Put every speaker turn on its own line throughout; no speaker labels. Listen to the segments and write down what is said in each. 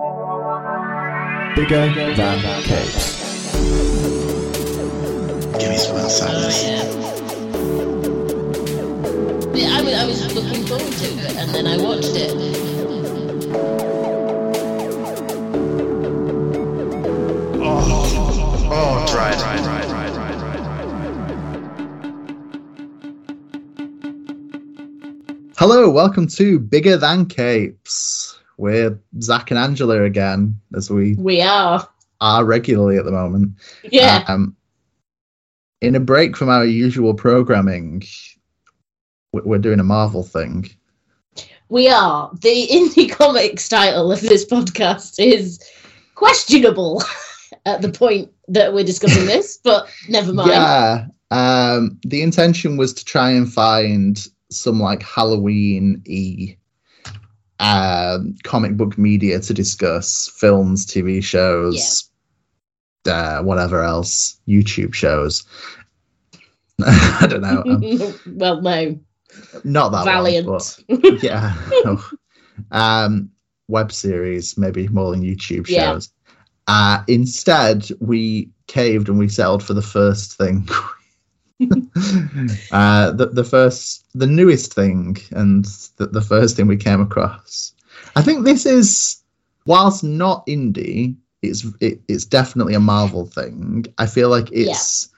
Bigger than capes.
Give me some Alzheimer's.
Yeah, I, was, I was looking forward to it, and then I watched it.
Oh, dry, dry, dry,
Hello, welcome to Bigger Than Capes. We're Zach and Angela again, as we
We are.
are regularly at the moment.
Yeah.
Um, in a break from our usual programming, we- we're doing a Marvel thing.
We are. The indie comics title of this podcast is questionable at the point that we're discussing this, but never mind.
Yeah. Um, the intention was to try and find some like Halloween y um, comic book media to discuss films, TV shows, uh, whatever else, YouTube shows. I don't know. um,
well, no.
not that
Valiant.
one, yeah. Um, web series, maybe more than YouTube
Yeah.
shows. Uh, instead, we caved and we settled for the first thing. uh, the, the first, the newest thing, and the, the first thing we came across. I think this is, whilst not indie, it's it, it's definitely a Marvel thing. I feel like it's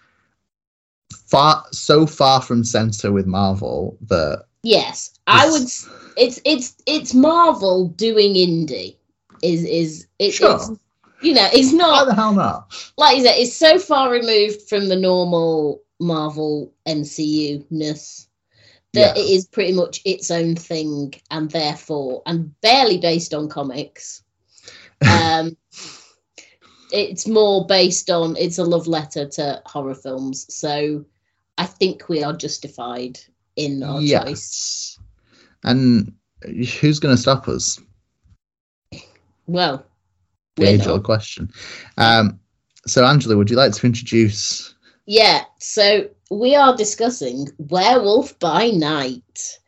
far so far from center with Marvel that
Yes, I would. It's it's it's Marvel doing indie. Is is it,
Sure.
it's you know it's
why
not
the hell not?
like you said it's so far removed from the normal Marvel MCU ness that
Yeah.
it is pretty much its own thing and therefore and barely based on comics. Um, it's more based on it's a love letter to horror films, so I think we are justified in our choice.
And who's going to stop us?
Well,
Age old question. Um, so, Angela, would you like to introduce?
Yeah, so we are discussing Werewolf by Night,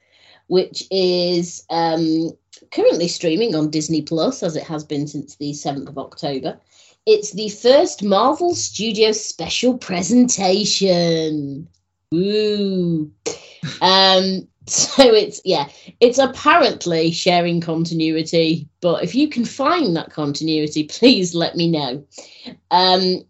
which is um, currently streaming on Disney Plus, as it has been since the 7th of October. It's the first Marvel Studios special presentation. Ooh. Um, so it's, yeah, it's apparently sharing continuity, but if you can find that continuity, please let me know. Um,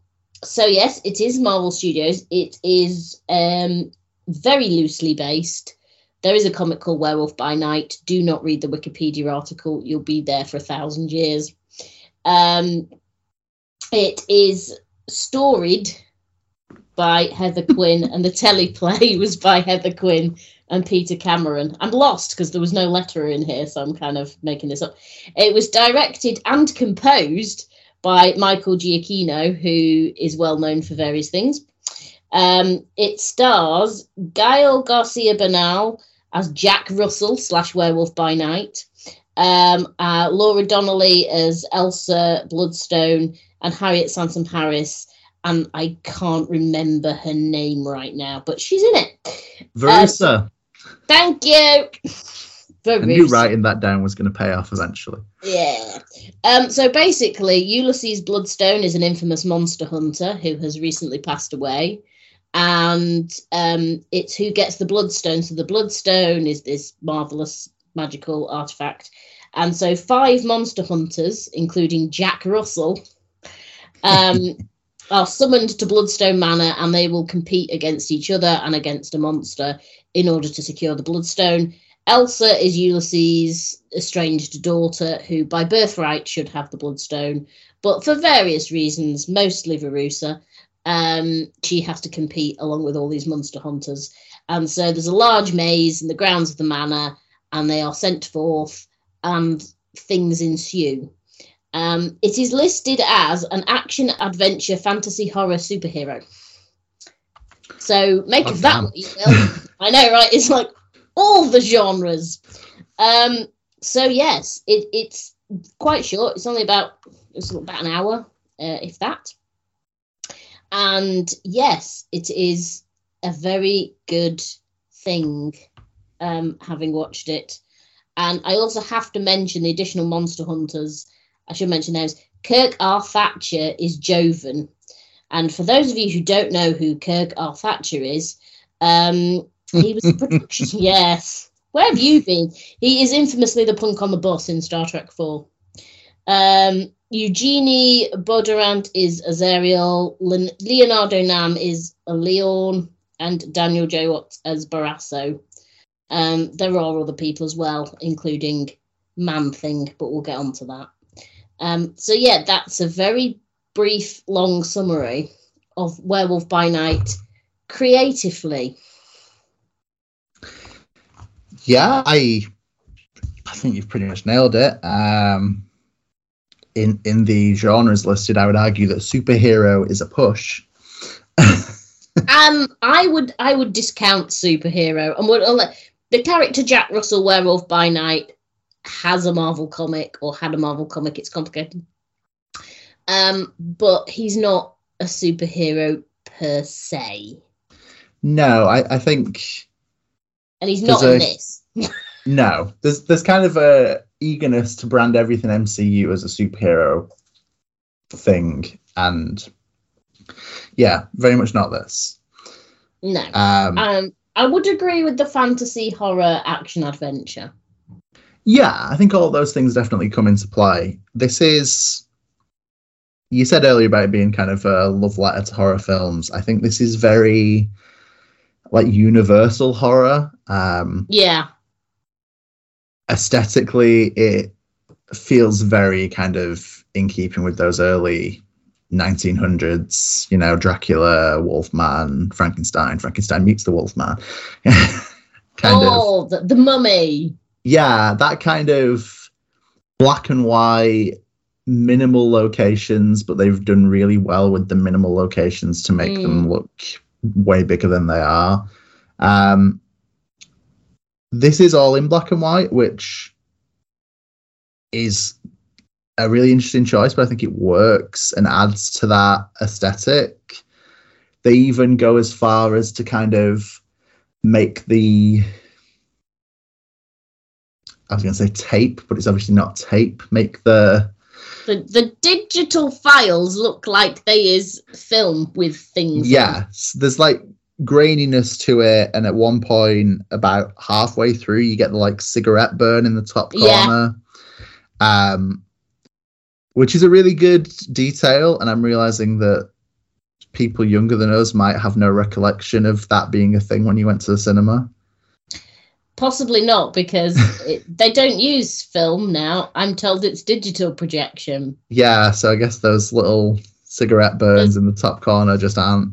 so yes, it is Marvel Studios. It is um, very loosely based. There is a comic called Werewolf by Night. Do not read the Wikipedia article. You'll be there for a thousand years. Um, it is storied by Heather Quinn, and the teleplay was by Heather Quinn and Peter Cameron. I'm lost because there was no letter in here, so I'm kind of making this up. It was directed and composed by Michael Giacchino, who is well known for various things. Um, it stars Gael Garcia Bernal as Jack Russell slash Werewolf by Night, um, uh, Laura Donnelly as Elsa Bloodstone, and Harriet Sansom Harris. And I can't remember her name right now, but she's in it.
Verussa.
Thank you.
I knew
Verussa.
writing that down was going to pay off eventually.
Yeah. Um, so basically, Ulysses Bloodstone is an infamous monster hunter who has recently passed away. And um, it's who gets the Bloodstone. So the Bloodstone is this marvelous magical artifact. And so five monster hunters, including Jack Russell, um, are summoned to Bloodstone Manor and they will compete against each other and against a monster in order to secure the Bloodstone. Elsa is Ulysses' estranged daughter, who by birthright should have the Bloodstone, but for various reasons, mostly Verussa, um, she has to compete along with all these monster hunters. And so there's a large maze in the grounds of the manor, and they are sent forth, and things ensue. Um, it is listed as an action adventure fantasy horror superhero. So make of that what you will. I know, right? It's like all the genres. Um, so yes, it, it's quite short. It's only about it's about an hour, uh, if that. And yes, it is a very good thing. Um, having watched it, and I also have to mention the additional monster hunters I should mention those. Kirk R. Thatcher is Jovan. And for those of you who don't know who Kirk R. Thatcher is, um, he was a production. yes. Where have you been? He is infamously the punk on the bus in Star Trek 4. Um, Eugenie Bondurant is Azarel. Leonardo Nam is a Leon. And Daniel J. Watts as Barasso. Um, there are other people as well, including Man Thing, but we'll get on to that. Um, so, yeah, that's a very brief, long summary of Werewolf by Night creatively.
Yeah, I I think you've pretty much nailed it. Um, in in the genres listed, I would argue that superhero is a push.
um, I would I would discount superhero and would the character Jack Russell, Werewolf by Night, has a Marvel comic or had a Marvel comic. It's complicated, um, but he's not a superhero per se,
No, I, I think
and he's not in
a-
this.
no. There's there's kind of a eagerness to brand everything MCU as a superhero thing, and yeah, very much not this.
No,
Um,
um, I would agree with the fantasy horror action adventure.
Yeah, I think all those things definitely come into play. This is. You said earlier about it being kind of a love letter to horror films. I think this is very like universal horror. Um,
Yeah,
aesthetically, it feels very kind of in keeping with those early 1900s, you know, Dracula, Wolfman, Frankenstein, Frankenstein meets the Wolfman. kind of
oh, the, the mummy.
Yeah, that kind of black and white, minimal locations, but they've done really well with the minimal locations to make them look way bigger than they are. Um, this is all in black and white, which is a really interesting choice, but I think it works and adds to that aesthetic. They even go as far as to kind of make the I was going to say tape, but it's obviously not tape. Make the
The the digital files look like they is film with things.
yes, there's like graininess to it, and at one point, about halfway through, you get the like cigarette burn in the top
Yeah.
corner, um, which is a really good detail. And I'm realizing that people younger than us might have no recollection of that being a thing when you went to the cinema.
Possibly not because it, they don't use film now. I'm told it's digital projection.
Yeah, so I guess those little cigarette burns in the top corner just aren't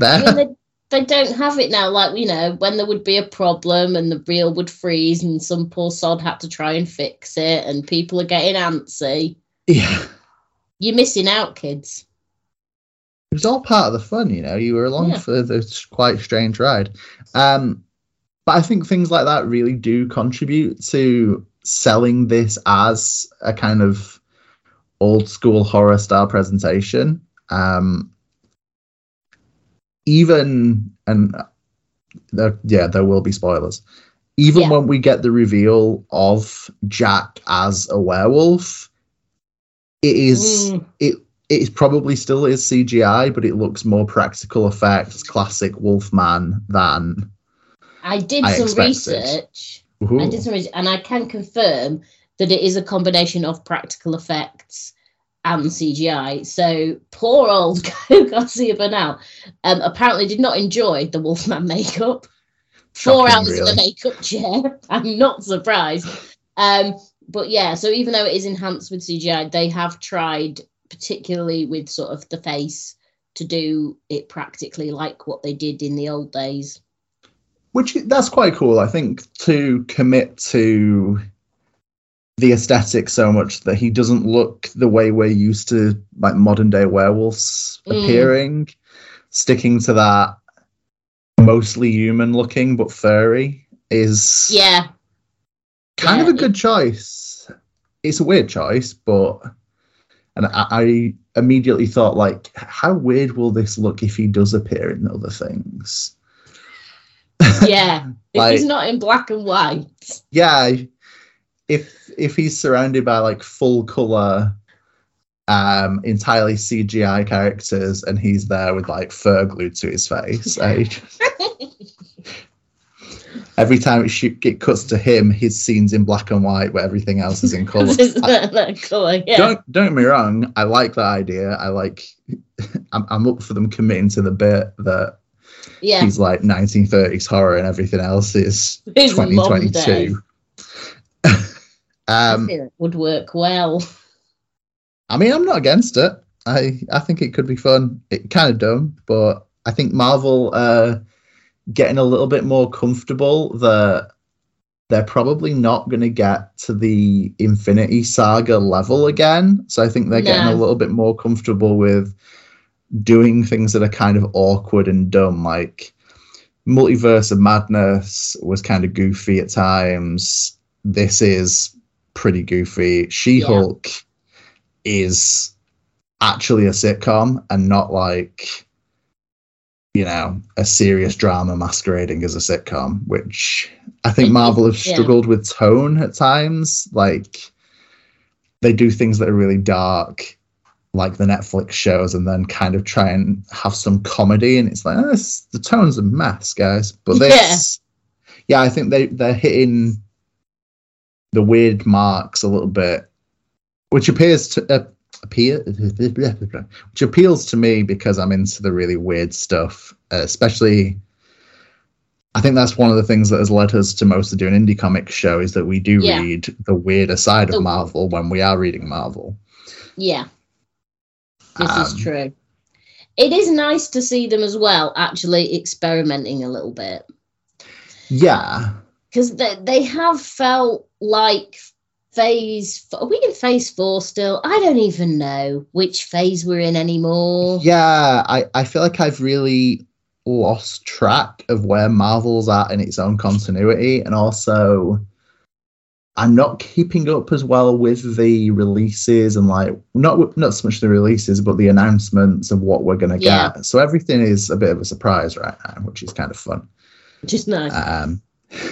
I
there.
mean, they, they don't have it now. Like you know, when there would be a problem and the reel would freeze, and some poor sod had to try and fix it, and people are getting antsy.
yeah.
You're missing out, kids.
it was all part of the fun, you know. You were along
Yeah.
for this quite strange ride. Um, but I think things like that really do contribute to selling this as a kind of old school horror style presentation. Um, even and there, yeah, there will be spoilers. Even
Yeah.
when we get the reveal of Jack as a werewolf, it is
Mm.
it it probably still is CGI, but it looks more practical effects, classic Wolfman than.
I did
I
some research. I did some research, and I can confirm that it is a combination of practical effects and CGI. So poor old Garcia Bernal um, apparently did not enjoy the Wolfman makeup. Four
Shocking,
hours in the makeup chair. I'm not surprised. Um, but yeah, so even though it is enhanced with CGI, they have tried, particularly with sort of the face, to do it practically like what they did in the old days.
Which that's quite cool. I think to commit to the aesthetic so much that he doesn't look the way we're used to, like modern day werewolves
Mm.
appearing, sticking to that mostly human looking but furry is
Yeah,
kind
Yeah,
of a good choice. It's a weird choice, but and I, I immediately thought like, how weird will this look if he does appear in other things?
Yeah. if he's not in black and white.
Yeah, if if he's surrounded by like full color um entirely cgi characters and he's there with like fur glued to his face I every time it, shoot, it cuts to him his scene's in black and white where everything else is in color
that colour, yeah.
don't don't get me wrong i like that idea i like I'm, I'm up for them committing to the bit that
yeah.
he's like 1930s horror and everything else is
It's modern day.
2022
I
um
it would work well.
I mean, I'm not against it. I I think it could be fun. It kind of dumb, but I think Marvel uh getting a little bit more comfortable that they're probably not going to get to the Infinity Saga level again. So I think they're getting a little bit more comfortable with doing things that are kind of awkward and dumb, like Multiverse of Madness was kind of goofy at times. This is pretty goofy. She Hulk is actually a sitcom and not like you know a serious drama masquerading as a sitcom which i think marvel have
yeah.
struggled with tone at times like they do things that are really dark like the netflix shows and then kind of try and have some comedy and it's like oh, this, the tone's a mess guys but this yeah i think they they're hitting the weird marks a little bit which appears to uh, appear which appeals to me because I'm into the really weird stuff, uh, especially. I think that's one of the things that has led us to mostly of doing indie comic show is that we do
Yeah.
read the weirder side of Marvel when we are reading Marvel.
Yeah. This is
Um,
true. It is nice to see them as well, actually experimenting a little bit.
Yeah,
Because they, they have felt like phase. Are we in phase four still? I don't even know which phase we're in anymore.
yeah. I I feel like I've really lost track of where Marvel's at in its own continuity, and also I'm not keeping up as well with the releases and like not not so much the releases, but the announcements of what we're gonna
Yeah.
get. So everything is a bit of a surprise right now, which is kind of fun.
Which is nice.
Um,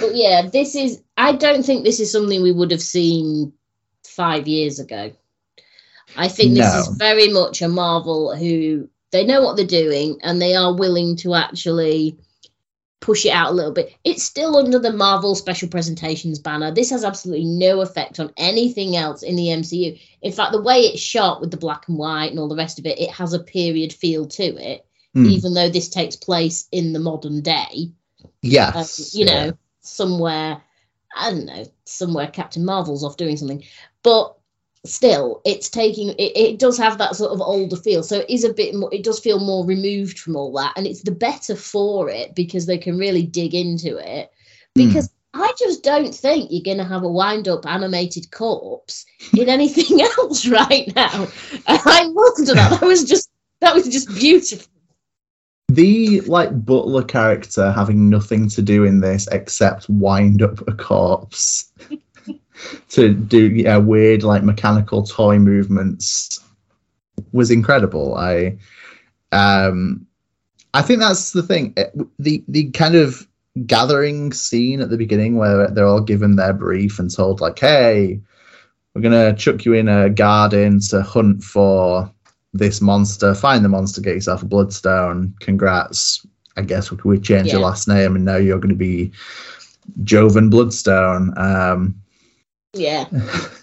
But yeah, this is. I don't think this is something we would have seen five years ago. I think this
No.
is very much a Marvel who they know what they're doing and they are willing to actually push it out a little bit. It's still under the Marvel Special Presentations banner. This has absolutely no effect on anything else in the MCU. In fact, the way it's shot with the black and white and all the rest of it, it has a period feel to it,
hmm,
even though this takes place in the modern day um,
yes,
you
yeah.
know, somewhere, I don't know, somewhere Captain Marvel's off doing something. But still, it's taking, it, it does have that sort of older feel. So it is a bit more, it does feel more removed from all that. And it's the better for it because they can really dig into it.
Hmm.
Because I just don't think you're going to have a wind up animated corpse in anything else right now. And I loved that. That was just, that was just beautiful.
the like butler character having nothing to do in this except wind up a corpse to do yeah weird like mechanical toy movements was incredible i um i think that's the thing Eh, the the kind of gathering scene at the beginning where they're all given their brief and told like hey we're gonna chuck you in a garden to hunt for this monster, find the monster, get yourself a bloodstone. Congrats. I guess we, we change your last name and now you're going to be Jovan Bloodstone. Um,
Yeah.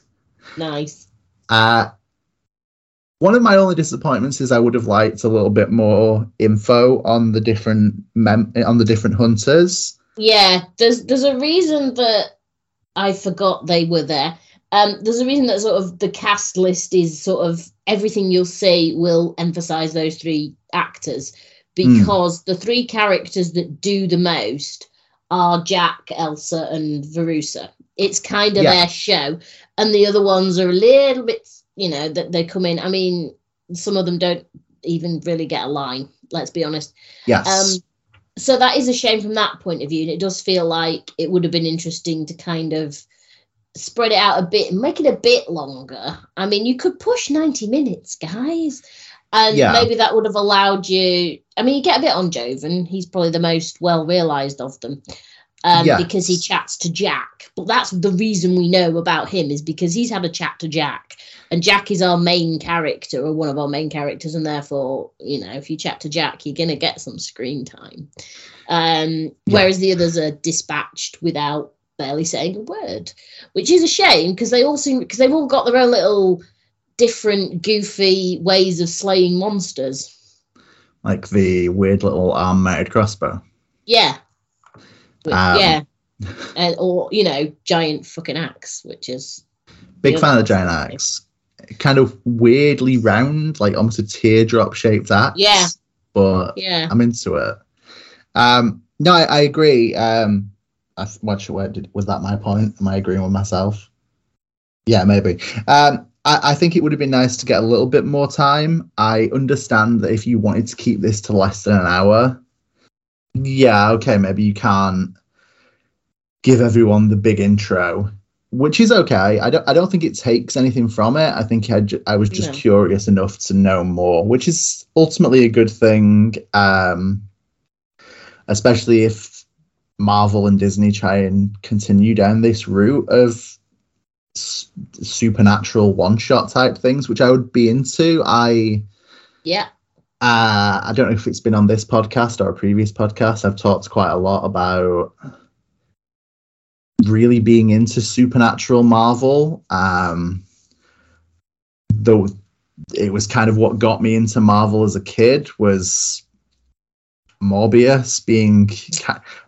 nice.
uh, one of my only disappointments is I would have liked a little bit more info on the different mem- on the different hunters.
Yeah, there's there's a reason that I forgot they were there. Um, there's a reason that sort of the cast list is sort of everything you'll see will emphasize those three actors because the three characters that do the most are Jack, Elsa, and Verussa. It's kind of
Yeah.
their show, and the other ones are a little bit, you know, that they come in. I mean, some of them don't even really get a line. Let's be honest.
Yes.
Um, so that is a shame from that point of view, and it does feel like it would have been interesting to kind of spread it out a bit and make it a bit longer. I mean, you could push 90 minutes, guys. And
Yeah.
maybe that would have allowed you. I mean, you get a bit on Jovan. He's probably the most well realized of them. Um,
Yes.
because he chats to Jack. But that's the reason we know about him is because he's had a chat to Jack, and Jack is our main character or one of our main characters, and therefore, you know, if you chat to Jack, you're gonna get some screen time. Um, whereas the others are dispatched without barely saying a word, which is a shame because they all seem because they've all got their own little different goofy ways of slaying monsters.
Like the weird little arm mounted crossbow.
Yeah. But-
Um,
yeah. And, or, you know, giant fucking axe, which is.
Big fan of the giant axe. Kind of weirdly round, like almost a teardrop shaped axe.
Yeah.
But
Yeah.
I'm into it. Um, no, I, I agree. Um, I, what where did, was that my point? Am I agreeing with myself? Yeah, maybe. Um, I, I think it would have been nice to get a little bit more time. I understand that if you wanted to keep this to less than an hour, yeah, okay, maybe you can't give everyone the big intro, which is okay. I don't, I don't think it takes anything from it. I think I, ju- I was just
No.
curious enough to know more, which is ultimately a good thing. Um, especially if Marvel and Disney try and continue down this route of s- supernatural one shot type things, which I would be into. I
Yeah.
Uh, I don't know if it's been on this podcast or a previous podcast. I've talked quite a lot about really being into supernatural Marvel. Um, though it was kind of what got me into Marvel as a kid was Morbius being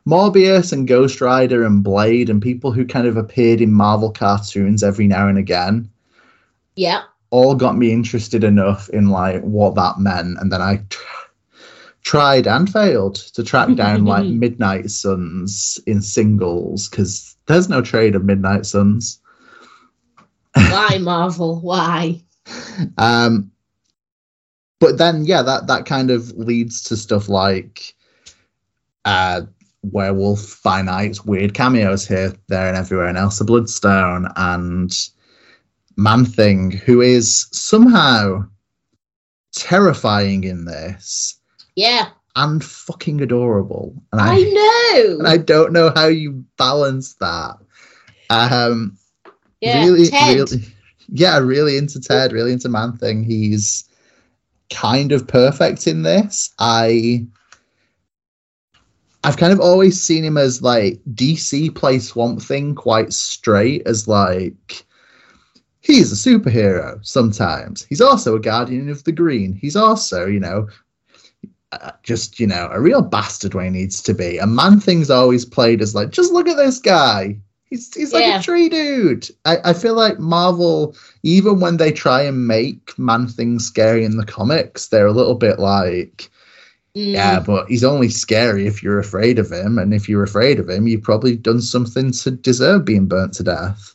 Morbius and Ghost Rider and Blade and people who kind of appeared in Marvel cartoons every now and again
Yeah.
All got me interested enough in like what that meant and then i tried and failed to track down like midnight suns in singles because there's no trade of midnight suns
Why, Marvel? Why?
um but then yeah that that kind of leads to stuff like uh werewolf by night's weird cameos here there and everywhere and elsa bloodstone and man thing who is somehow terrifying in this
Yeah.
and fucking adorable and
I
i
know.
and i don't know how you balance that um
yeah.
really,
Ted.
really, yeah, really into Ted, really into Man Thing. He's kind of perfect in this. I, I've kind of always seen him as like DC play Swamp Thing quite straight as like he's a superhero sometimes. He's also a guardian of the green. He's also, you know, uh, just you know a real bastard when he needs to be. A Man Thing's always played as like, just look at this guy. He's he's like
Yeah.
a tree dude. I, I feel like Marvel, even when they try and make Man Thing scary in the comics, they're a little bit like,
Mm.
yeah, but he's only scary if you're afraid of him, and if you're afraid of him, you've probably done something to deserve being burnt to death.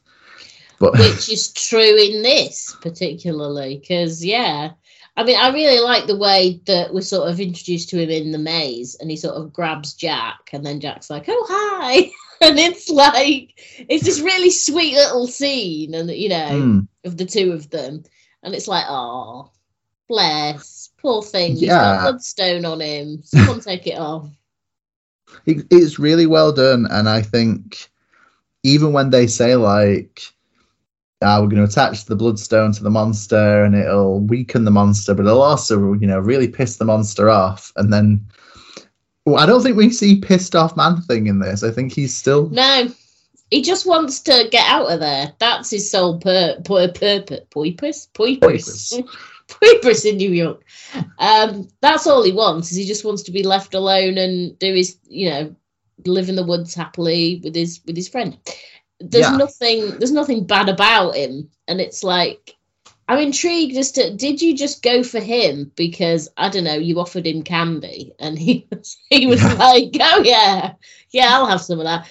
But
which is true in this particularly because yeah. I mean i really like the way that we're sort of introduced to him in the maze and he sort of grabs jack and then jack's like oh hi. And it's like it's this really sweet little scene and you know
Hmm.
of the two of them. And it's like oh bless. Poor thing. He's
Yeah.
got bloodstone on him. Someone take it off.
It, it's really well done and i think even when they say like ah, we're going to attach the bloodstone to the monster and it'll weaken the monster but it'll also you know really piss the monster off and then well, i don't think we see pissed off man thing in this i think he's still
no he just wants to get out of there that's his sole pur- pur- purpose purpose purpose Purpose in New York. Um, that's all he wants. Is he just wants to be left alone and do his, you know, live in the woods happily with his with his friend. There's
Yeah.
nothing. There's nothing bad about him, and it's like I'm intrigued as to did you just go for him because I don't know you offered him candy and he was he was
Yeah.
like oh yeah yeah I'll have some of that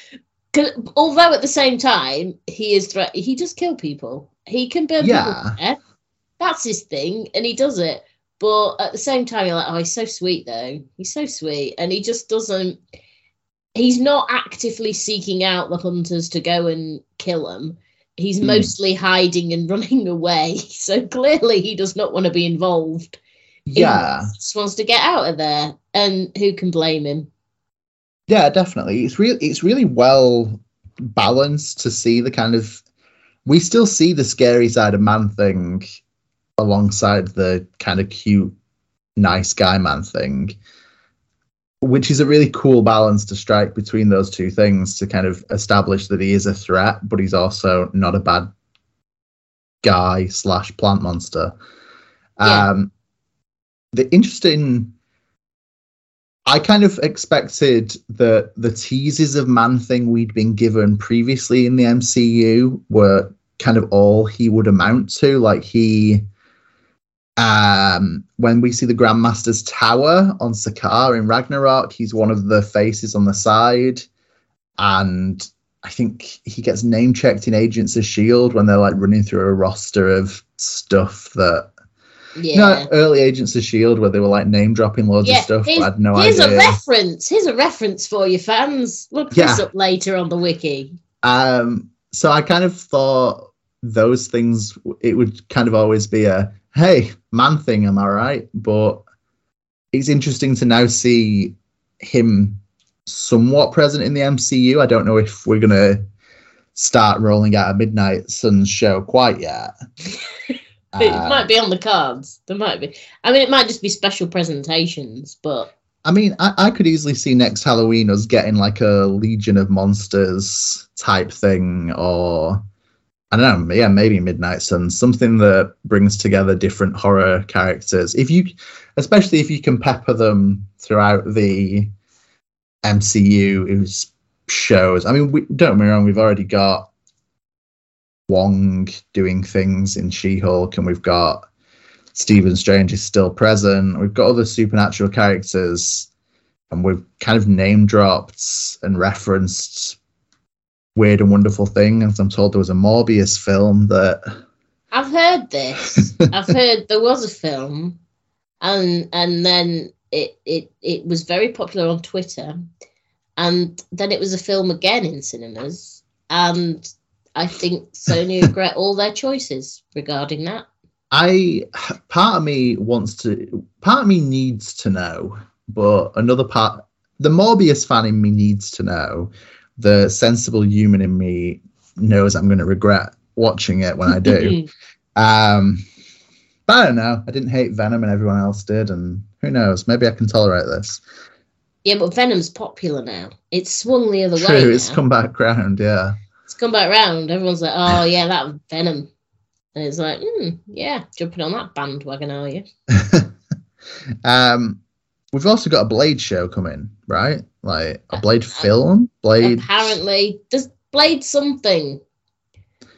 although at the same time he is threat he does kill people. He can burn
Yeah.
people to death that's his thing and he does it but at the same time you're like oh he's so sweet though he's so sweet and he just doesn't he's not actively seeking out the hunters to go and kill them he's
Hmm.
mostly hiding and running away. So clearly he does not want to be involved. He
yeah.
just wants to get out of there and who can blame him?
Yeah, definitely. It's really it's really well balanced to see the kind of we still see the scary side of man thing alongside the kind of cute nice guy man thing which is a really cool balance to strike between those two things to kind of establish that he is a threat but he's also not a bad guy slash plant monster
Yeah.
um the interesting I kind of expected that the teases of Man Thing we'd been given previously in the MCU were kind of all he would amount to. Like he, um, when we see the Grandmaster's tower on Sakaar in Ragnarok, he's one of the faces on the side, and I think he gets name checked in Agents of Shield when they're like running through a roster of stuff that
Yeah.
you know, early Agents of Shield where they were like name dropping loads
Yeah,
of stuff. I had no
Here's
idea.
a reference. Here's a reference for you fans. Look this
Yeah.
up later on the wiki.
Um, so I kind of thought those things it would kind of always be a hey man thing, am I right? But it's interesting to now see him somewhat present in the MCU. I don't know if we're gonna start rolling out a Midnight Suns show quite yet.
It
Um,
might be on the cards. There might be. I mean, it might just be special presentations, but
I mean, I, I could easily see next Halloween us getting like a Legion of Monsters type thing, or I don't know, yeah, maybe Midnight Suns, something that brings together different horror characters. If you, especially if you can pepper them throughout the MCU shows. I mean, we, don't get me wrong, we've already got Wong doing things in She-Hulk, and we've got Stephen Strange is still present. We've got other supernatural characters, and we've kind of name dropped and referenced weird and wonderful things. I'm told there was a Morbius film that
I've heard this. I've heard there was a film, and and then it it it was very popular on Twitter, and then it was a film again in cinemas, and I think Sony regret all their choices regarding that.
I part of me wants to part of me needs to know, but another part the Morbius fan in me needs to know. The sensible human in me knows I'm going to regret watching it when I do. um, but I don't know. I didn't hate Venom and everyone else did, and who knows? Maybe I can tolerate this.
yeah, but Venom's popular now. It's swung the other way.
True, it's
now.
come back round. Yeah.
it's come back round. Everyone's like, oh yeah, that Venom. And it's like, hmm, yeah, jumping on that bandwagon, are you?
um, we've also got a Blade show coming, right? Like a Blade film. Blade.
Apparently, does Blade something?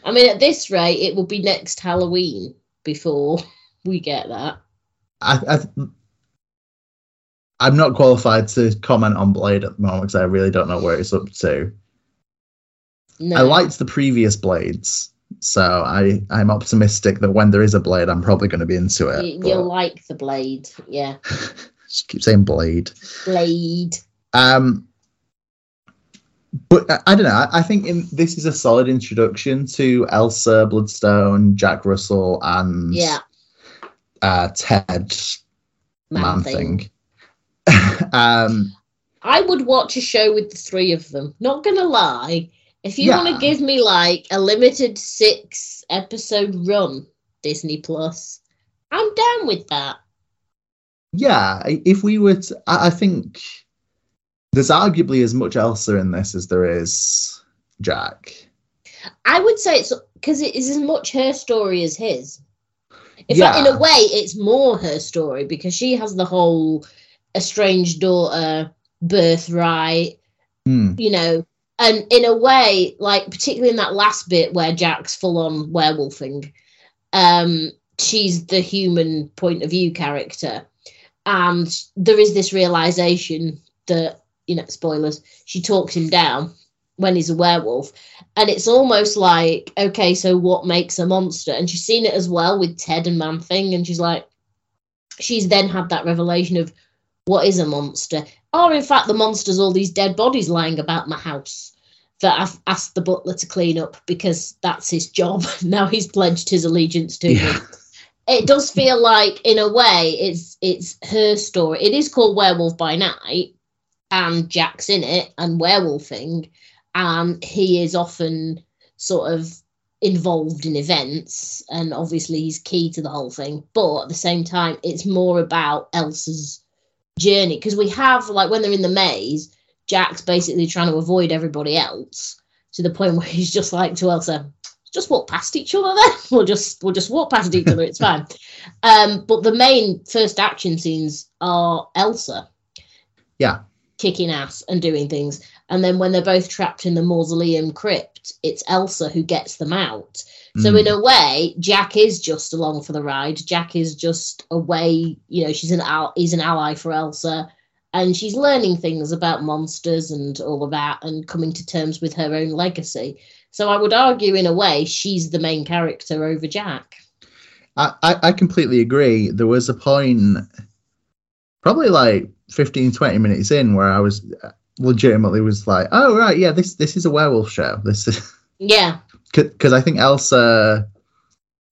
I mean, at this rate, it will be next Halloween before we get that.
I, I, I'm not qualified to comment on Blade at the moment because I really don't know where it's up to.
No,
I liked the previous Blades, so I I'm optimistic that when there is a Blade, I'm probably going to be into it.
you,
but-
you'll like the Blade, yeah,
just keep saying Blade.
Blade.
Um, but I, I don't know. I, I think in, this is a solid introduction to Elsa, Bloodstone, Jack Russell, and
Yeah,
uh, Ted
man, thing.
Um,
I would watch a show with the three of them. Not gonna lie, if you want to give me like a limited six episode run, Disney Plus, I'm down with that.
yeah, if we were to, I, I think there's arguably as much Elsa in this as there is Jack.
I would say it's because it is as much her story as his. In
Yeah.
fact, in a way, it's more her story because she has the whole estranged daughter birthright,
Hmm.
you know, and in a way, like particularly in that last bit where Jack's full on werewolfing, um, she's the human point of view character, and there is this realization that you know, spoilers, she talks him down when he's a werewolf, and it's almost like, okay, so what makes a monster? And she's seen it as well with Ted and Man Thing, and she's like, she's then had that revelation of what is a monster, or in fact, the monster's all these dead bodies lying about my house that I've asked the butler to clean up because that's his job. now he's pledged his allegiance to
Yeah.
me. It does feel like, in a way, it's it's her story. It is called Werewolf by Night, and Jack's in it and werewolfing, and he is often sort of involved in events, and obviously he's key to the whole thing. But at the same time, it's more about Elsa's journey because we have like when they're in the maze, Jack's basically trying to avoid everybody else to the point where he's just like to Elsa, just walk past each other then. We'll just we'll just walk past each other, it's fine. Um, but the main first action scenes are Elsa.
Yeah.
Kicking ass and doing things. And then when they're both trapped in the mausoleum crypt, it's Elsa who gets them out. So
Mm.
in a way, Jack is just along for the ride. Jack is just a way, you know, she's an al- he's an ally for Elsa, and she's learning things about monsters and all of that, and coming to terms with her own legacy. So I would argue, in a way, she's the main character over Jack.
I, I, I completely agree. There was a point, probably like 15, 20 minutes in, where I was uh, legitimately was like, oh, right, yeah, this this is a werewolf show. This is
Yeah,
because I think Elsa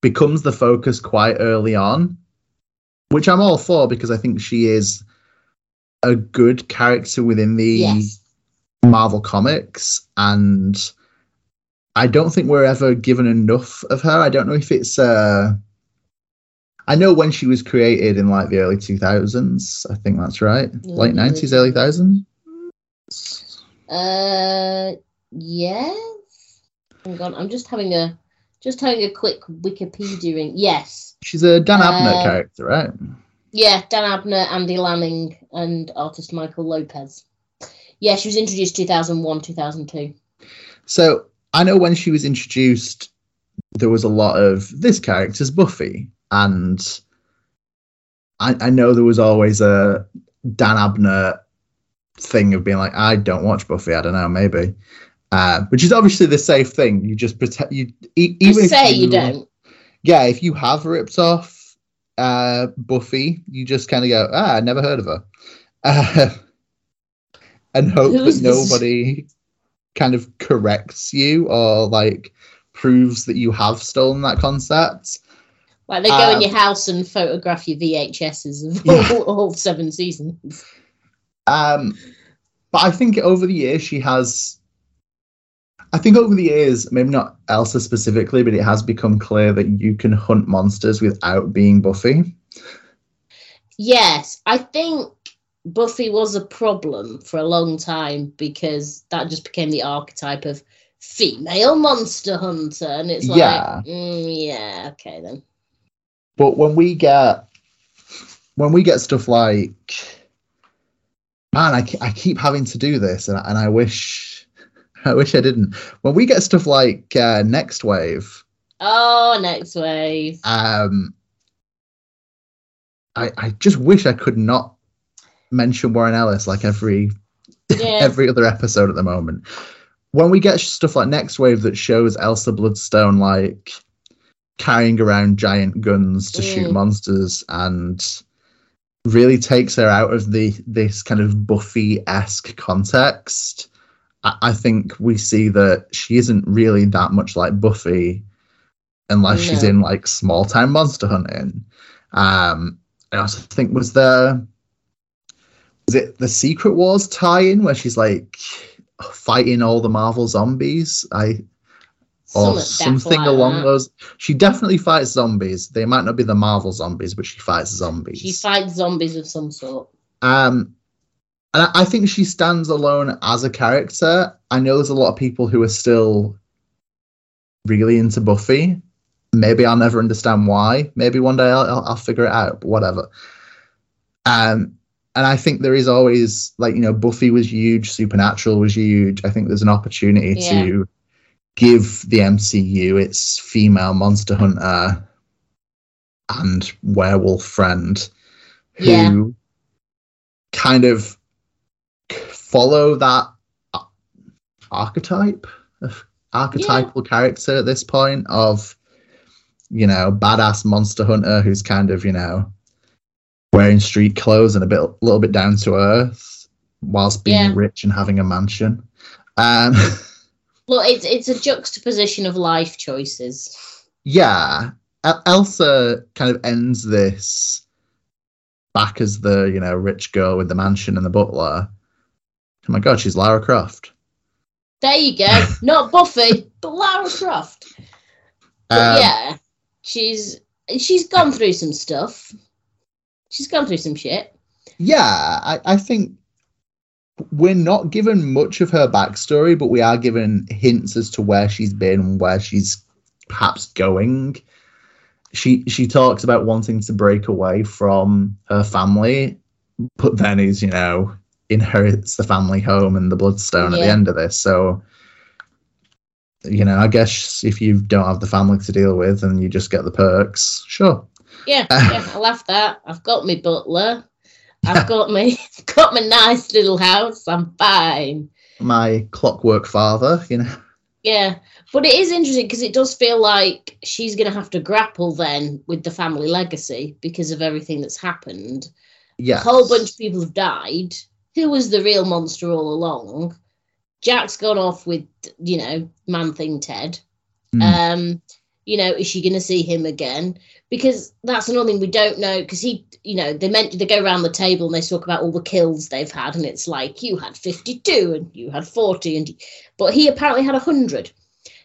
becomes the focus quite early on, which I'm all for because I think she is a good character within the
yes,
Marvel comics, and I don't think we're ever given enough of her. I don't know if it's. Uh, I know when she was created in like the early 2000s. I think that's right.
Yeah,
Late 90s, early 2000s.
uh, yes. Hang on, I'm just having a just having a quick Wikipedia. Yes,
She's a Dan Abnett
Uh,
character, right?
Yeah, Dan Abnett, Andy Lanning, and artist Michael Lopez. Yeah, she was introduced 2001, 2002.
So I know when she was introduced, there was a lot of this character's Buffy, and I, I know there was always a Dan Abnett thing of being like, I don't watch Buffy. I don't know, maybe, uh, which is obviously the safe thing. You just pretend you e-
You
even if
say you don't.
Yeah, if you have ripped off uh, Buffy, you just kind of go, ah, I never heard of her, uh, and hope
Who's
that
this?
nobody kind of corrects you or like proves that you have stolen that concept.
Like they go in
Um,
your house and photograph your VHSs of
Yeah.
all, all seven seasons.
Um, but I think over the years she has. I think over the years, maybe not Elsa specifically, but it has become clear that you can hunt monsters without being Buffy.
Yes, I think Buffy was a problem for a long time because that just became the archetype of female monster hunter, and it's like,
Yeah.
mm, yeah, okay then.
But when we get when we get stuff like man, I, I keep having to do this, and, I- and I wish I wish I didn't. When we get stuff like uh, Nextwave,
Oh, next wave.
um, I I just wish I could not mention Warren Ellis like every
Yeah.
every other episode at the moment. When we get stuff like Nextwave that shows Elsa Bloodstone like carrying around giant guns to shoot
Mm.
monsters and really takes her out of the this kind of Buffy esque context, I, I think we see that she isn't really that much like Buffy unless she's in like small town monster hunting. Um, I also think was there was it the Secret Wars tie-in where she's like fighting all the Marvel zombies? I or
Something like
along those. She definitely fights zombies. They might not be the Marvel zombies, but she fights zombies.
She fights zombies of some sort.
Um, and I, I think she stands alone as a character. I know there's a lot of people who are still really into Buffy. Maybe I'll never understand why. Maybe one day I'll, I'll, I'll figure it out. But whatever. Um, and I think there is always like you know Buffy was huge, Supernatural was huge. I think there's an opportunity
Yeah.
to give the MCU its female monster hunter and werewolf friend who
Yeah.
kind of follow that ar- archetype archetypal character at this point of you know badass monster hunter who's kind of you know wearing street clothes and a bit a little bit down to earth whilst being
Yeah.
rich and having a mansion um
Look, it's it's a juxtaposition of life choices.
yeah El- elsa kind of ends this back as the you know rich girl with the mansion and the butler Oh my god, she's Lara Croft.
There you go. Not Buffy, but Lara Croft. But
Um,
yeah, she's she's gone through some stuff. She's gone through some shit.
Yeah, I, I think we're not given much of her backstory, but we are given hints as to where she's been and where she's perhaps going. She she talks about wanting to break away from her family, but then is, you know, inherits the family home and the bloodstone at the end of this. So you know, I guess if you don't have the family to deal with and you just get the perks, sure.
Yeah, yeah, I love that. I've got my butler. I've got my got my nice little house. I'm fine.
My clockwork father, you know.
Yeah, but it is interesting because it does feel like she's going to have to grapple then with the family legacy because of everything that's happened.
Yeah.
A whole bunch of people have died. Who was the real monster all along? Jack's gone off with, you know, Man Thing Ted.
Mm.
Um, you know, is she going to see him again? Because that's another thing we don't know. Because he, you know, they meant they go around the table and they talk about all the kills they've had, and it's like you had fifty-two and you had forty, and but he apparently had hundred.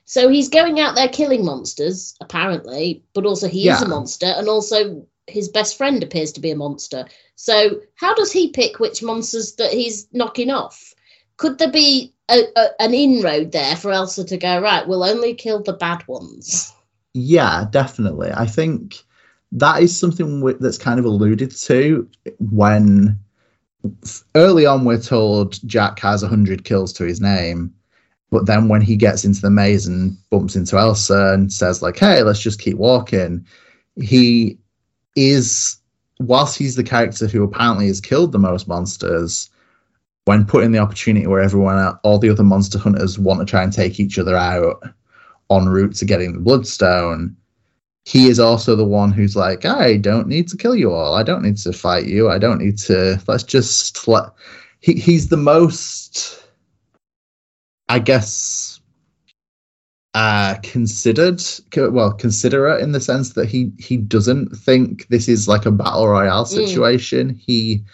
So he's going out there killing monsters, apparently, but also he is a monster, and also his best friend appears to be a monster. So how does he pick which monsters that he's knocking off? Could there be a, a, an inroad there for Elsa to go right? We'll only kill the bad ones.
Yeah, definitely. I think that is something wi- that's kind of alluded to when early on we're told Jack has 100 kills to his name. But then when he gets into the maze and bumps into Elsa and says, like, hey, let's just keep walking, he is, whilst he's the character who apparently has killed the most monsters, when put in the opportunity where everyone, all the other monster hunters want to try and take each other out en route to getting the Bloodstone, he is also the one who's like, I don't need to kill you all. I don't need to fight you. I don't need to. Let's just let. He, he's the most, I guess, uh, considered. co- Well, considerate in the sense that he he doesn't think this is like a battle royale
Mm.
situation. He.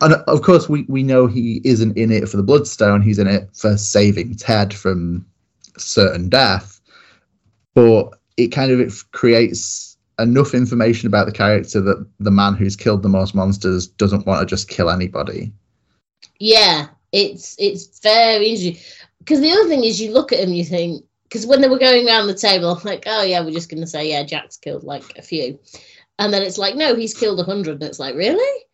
And of course, we, we know he isn't in it for the Bloodstone. He's in it for saving Ted from certain death, but it kind of it creates enough information about the character that the man who's killed the most monsters doesn't want to just kill anybody.
Yeah, it's it's very interesting. Because the other thing is, you look at him, you think, because when they were going around the table, like, oh yeah, we're just going to say, yeah, Jack's killed like a few, and then it's like, no, he's killed a hundred, and it's like, really?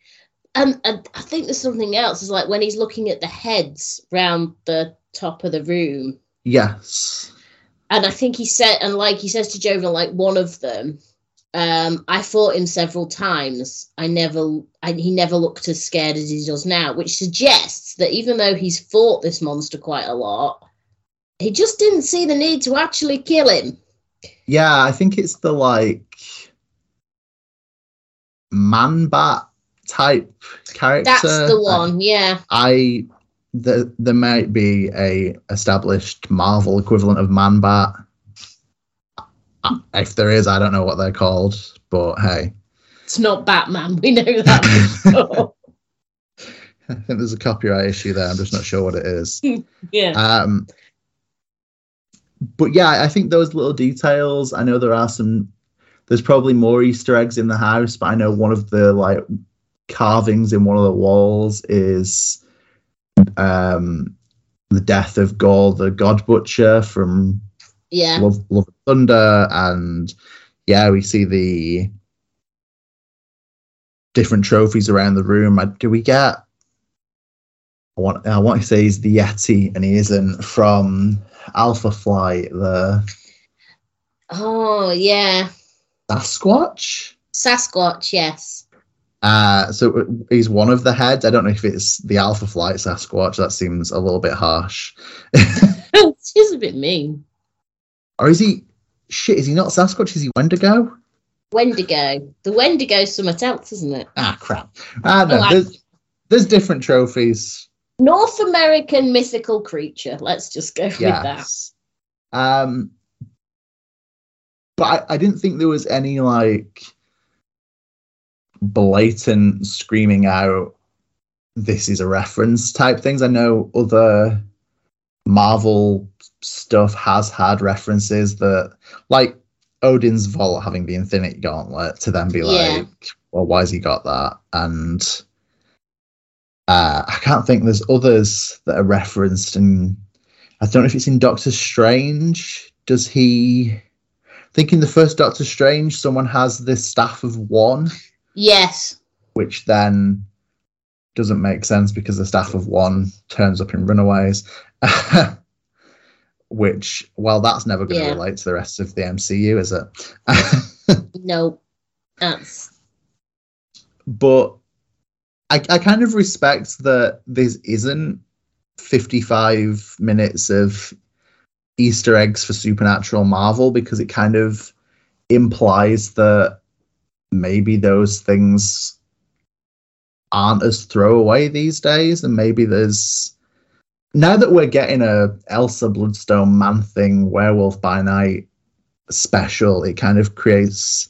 And, and I think there's something else. Is like when he's looking at the heads round the top of the room,
Yes.
and I think he said, and like he says to Jovan, like one of them, um, I fought him several times. I never, I, he never looked as scared as he does now, which suggests that even though he's fought this monster quite a lot, he just didn't see the need to actually kill him.
Yeah, I think it's the like man bat type character.
That's the one, yeah.
I the, there might be a established Marvel equivalent of man bat. If there is, I don't know what they're called, but hey,
It's not Batman. We know that.
I think there's a copyright issue there. I'm just not sure what it is.
yeah.
Um, but yeah, I think those little details. I know there are some. There's probably more Easter eggs in the house, but I know one of the like carvings in one of the walls is um the death of Gorr, the God Butcher from
Yeah.
Love, Love and Thunder, and yeah, we see the different trophies around the room. Do we get? I want I want to say he's the Yeti, and he isn't from Alpha Flight, the
Oh, yeah.
Sasquatch.
Sasquatch, yes.
Uh, so he's one of the heads. I don't know if it's the Alpha Flight Sasquatch. That seems a little bit harsh.
She's a bit mean.
or is he? Shit, is he not Sasquatch? Is he Wendigo?
Wendigo. The Wendigo's something else, isn't it?
Ah, crap. Ah, no.
Oh,
there's, there's different trophies.
North American mythical creature. Let's just go with that.
Yes. Um, but I, I didn't think there was any like blatant screaming out this is a reference type things. I know other Marvel stuff has had references that, like Odin's Vault having the Infinity Gauntlet, to then be
Yeah.
like, well, why's he got that? And uh, I can't think there's others that are referenced, and I don't know if it's in Doctor Strange. Does he? I think in the first Doctor Strange, someone has the staff of one
Yes.
which then doesn't make sense because the staff of one turns up in Runaways. which, well, that's never going to
Yeah.
relate to the rest of the MCU, is it?
No. That's
but I, I kind of respect that this isn't 55 minutes of Easter eggs for Supernatural Marvel because it kind of implies that maybe those things aren't as throwaway these days, and maybe there's now that we're getting a Elsa Bloodstone Man Thing Werewolf by Night special, it kind of creates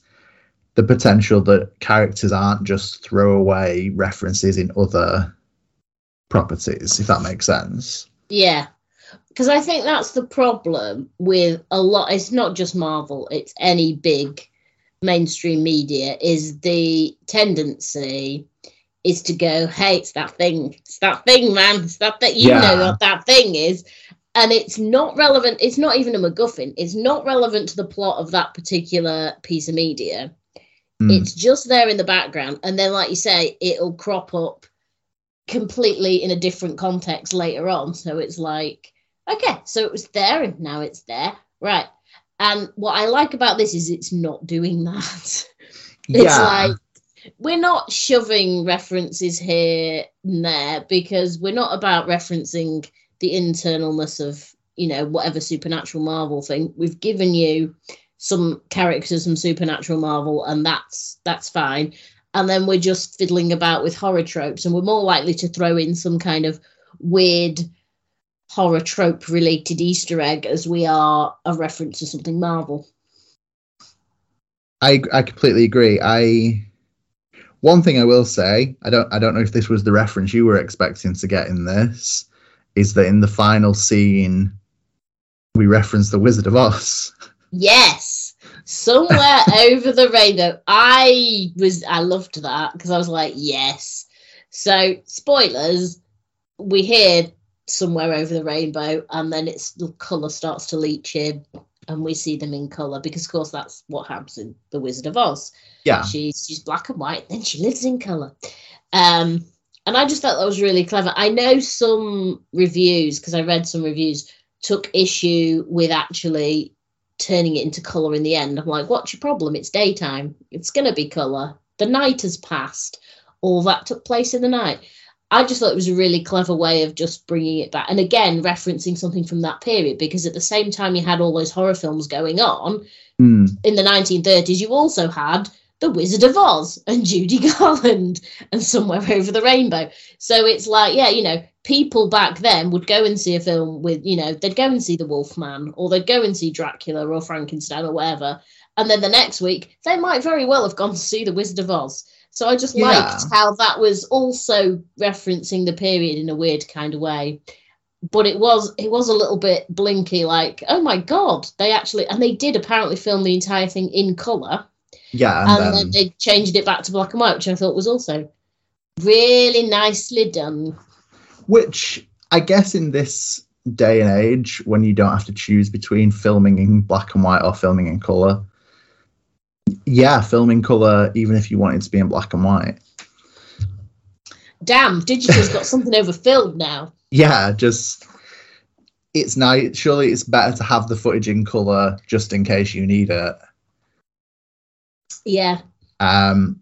the potential that characters aren't just throwaway references in other properties, if that makes sense.
Yeah. Because I think that's the problem with a lot. It's not just Marvel, it's any big mainstream media, is the tendency is to go, hey, it's that thing. It's that thing, man. It's that thing. You
Yeah.
know what that thing is. And it's not relevant. It's not even a MacGuffin. It's not relevant to the plot of that particular piece of media.
Mm.
It's just there in the background. And then, like you say, it'll crop up completely in a different context later on. So it's like, okay, so it was there and now it's there. Right. And what I like about this is it's not doing that. It's
yeah.
like we're not shoving references here and there because we're not about referencing the internalness of, you know, whatever supernatural Marvel thing. We've given you some characters from supernatural Marvel and that's that's fine. And then we're just fiddling about with horror tropes and we're more likely to throw in some kind of weird horror trope related Easter egg as we are a reference to something Marvel.
I I completely agree. I one thing I will say, I don't I don't know if this was the reference you were expecting to get in this, is that in the final scene we reference the Wizard of Oz.
Yes. Somewhere over the rainbow. I was I loved that because I was like, yes. So spoilers, we hear somewhere over the rainbow and then it's the colour starts to leach in and we see them in colour because of course that's what happens in The Wizard of Oz.
Yeah.
She's she's black and white, then she lives in colour. Um and I just thought that was really clever. I know some reviews, because I read some reviews, took issue with actually turning it into colour in the end. I'm like, what's your problem? It's daytime. It's going to be colour. The night has passed. All that took place in the night. I just thought it was a really clever way of just bringing it back. And again, referencing something from that period, because at the same time you had all those horror films going on
Hmm.
in the 1930s, you also had The Wizard of Oz and Judy Garland and Somewhere Over the Rainbow. So it's like, yeah, you know, people back then would go and see a film with, you know, they'd go and see The Wolfman or they'd go and see Dracula or Frankenstein or whatever. And then the next week, they might very well have gone to see The Wizard of Oz. So I just
Yeah.
liked how that was also referencing the period in a weird kind of way. But it was it was a little bit blinky, like, oh my god, they actually and they did apparently film the entire thing in colour
Yeah,
and,
and,
then,
then,
they changed it back to black and white, which I thought was also really nicely done.
which I guess in this day and age, when you don't have to choose between filming in black and white or filming in color, yeah, filming color, even if you want it to be in black and white.
Damn, digital's got something over film now.
Yeah, just it's nice. Surely it's better to have the footage in color just in case you need it.
Yeah,
Um,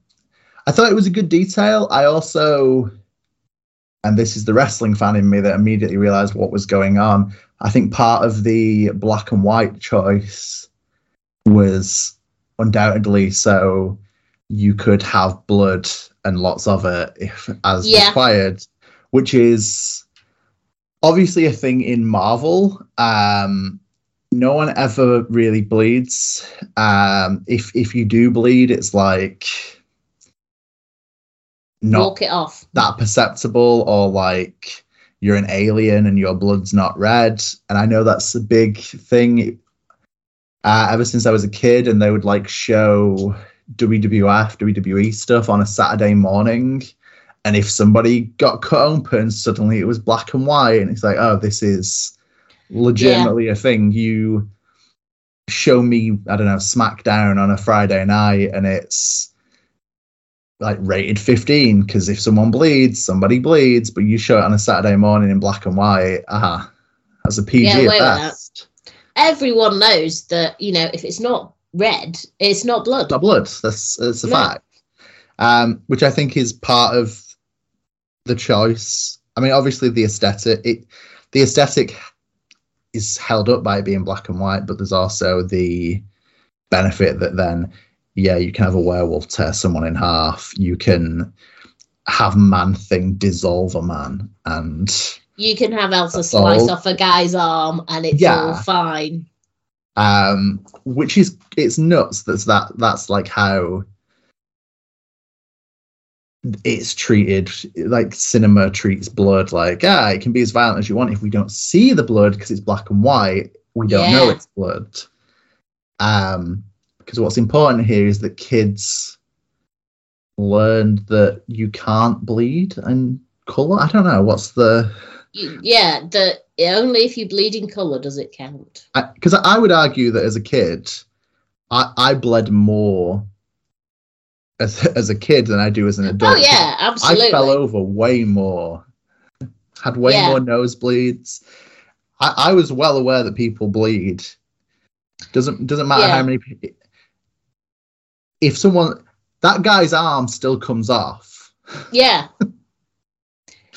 I thought it was a good detail. I also, and this is the wrestling fan in me that immediately realized what was going on. I think part of the black and white choice was undoubtedly so you could have blood and lots of it if as
Yeah.
required, which is obviously a thing in Marvel. Um, no one ever really bleeds. Um, if if you do bleed, it's like not
Walk it off.
that perceptible or like you're an alien and your blood's not red and i know that's a big thing uh, ever since i was a kid and they would like show wwf wwe stuff on a saturday morning and if somebody got cut open suddenly it was black and white and it's like oh this is legitimately a thing. You show me i don't know smackdown on a friday night and it's like rated 15 because if someone bleeds, somebody bleeds, but you show it on a Saturday morning in black and white, ah, that's a PG
Yeah,
at best.
Everyone knows that you know if it's not red, it's not blood.
Not blood. That's that's a
No.
fact. Um, which I think is part of the choice. I mean, obviously the aesthetic. It the aesthetic is held up by it being black and white, but there's also the benefit that then, yeah, you can have a werewolf tear someone in half. You can have man thing dissolve a man, and
You can have Elsa
That's
slice
all.
off a guy's arm and it's
Yeah.
all fine.
um, which is it's nuts. That's that that's like how it's treated. Like cinema treats blood. Like ah, it can be as violent as you want if we don't see the blood because it's black and white. We don't know it's blood. Um, because what's important here is that kids learned that you can't bleed and color. I don't know what's the
You, yeah, the only if you bleed in colour does it count.
because I, I would argue that as a kid, I, I bled more as, as a kid than I do as an oh, adult.
Oh yeah, absolutely.
I fell over way more, had way
Yeah.
more nosebleeds. I, I was well aware that people bleed. Doesn't doesn't matter
Yeah.
how many. If someone that guy's arm still comes off,
Yeah.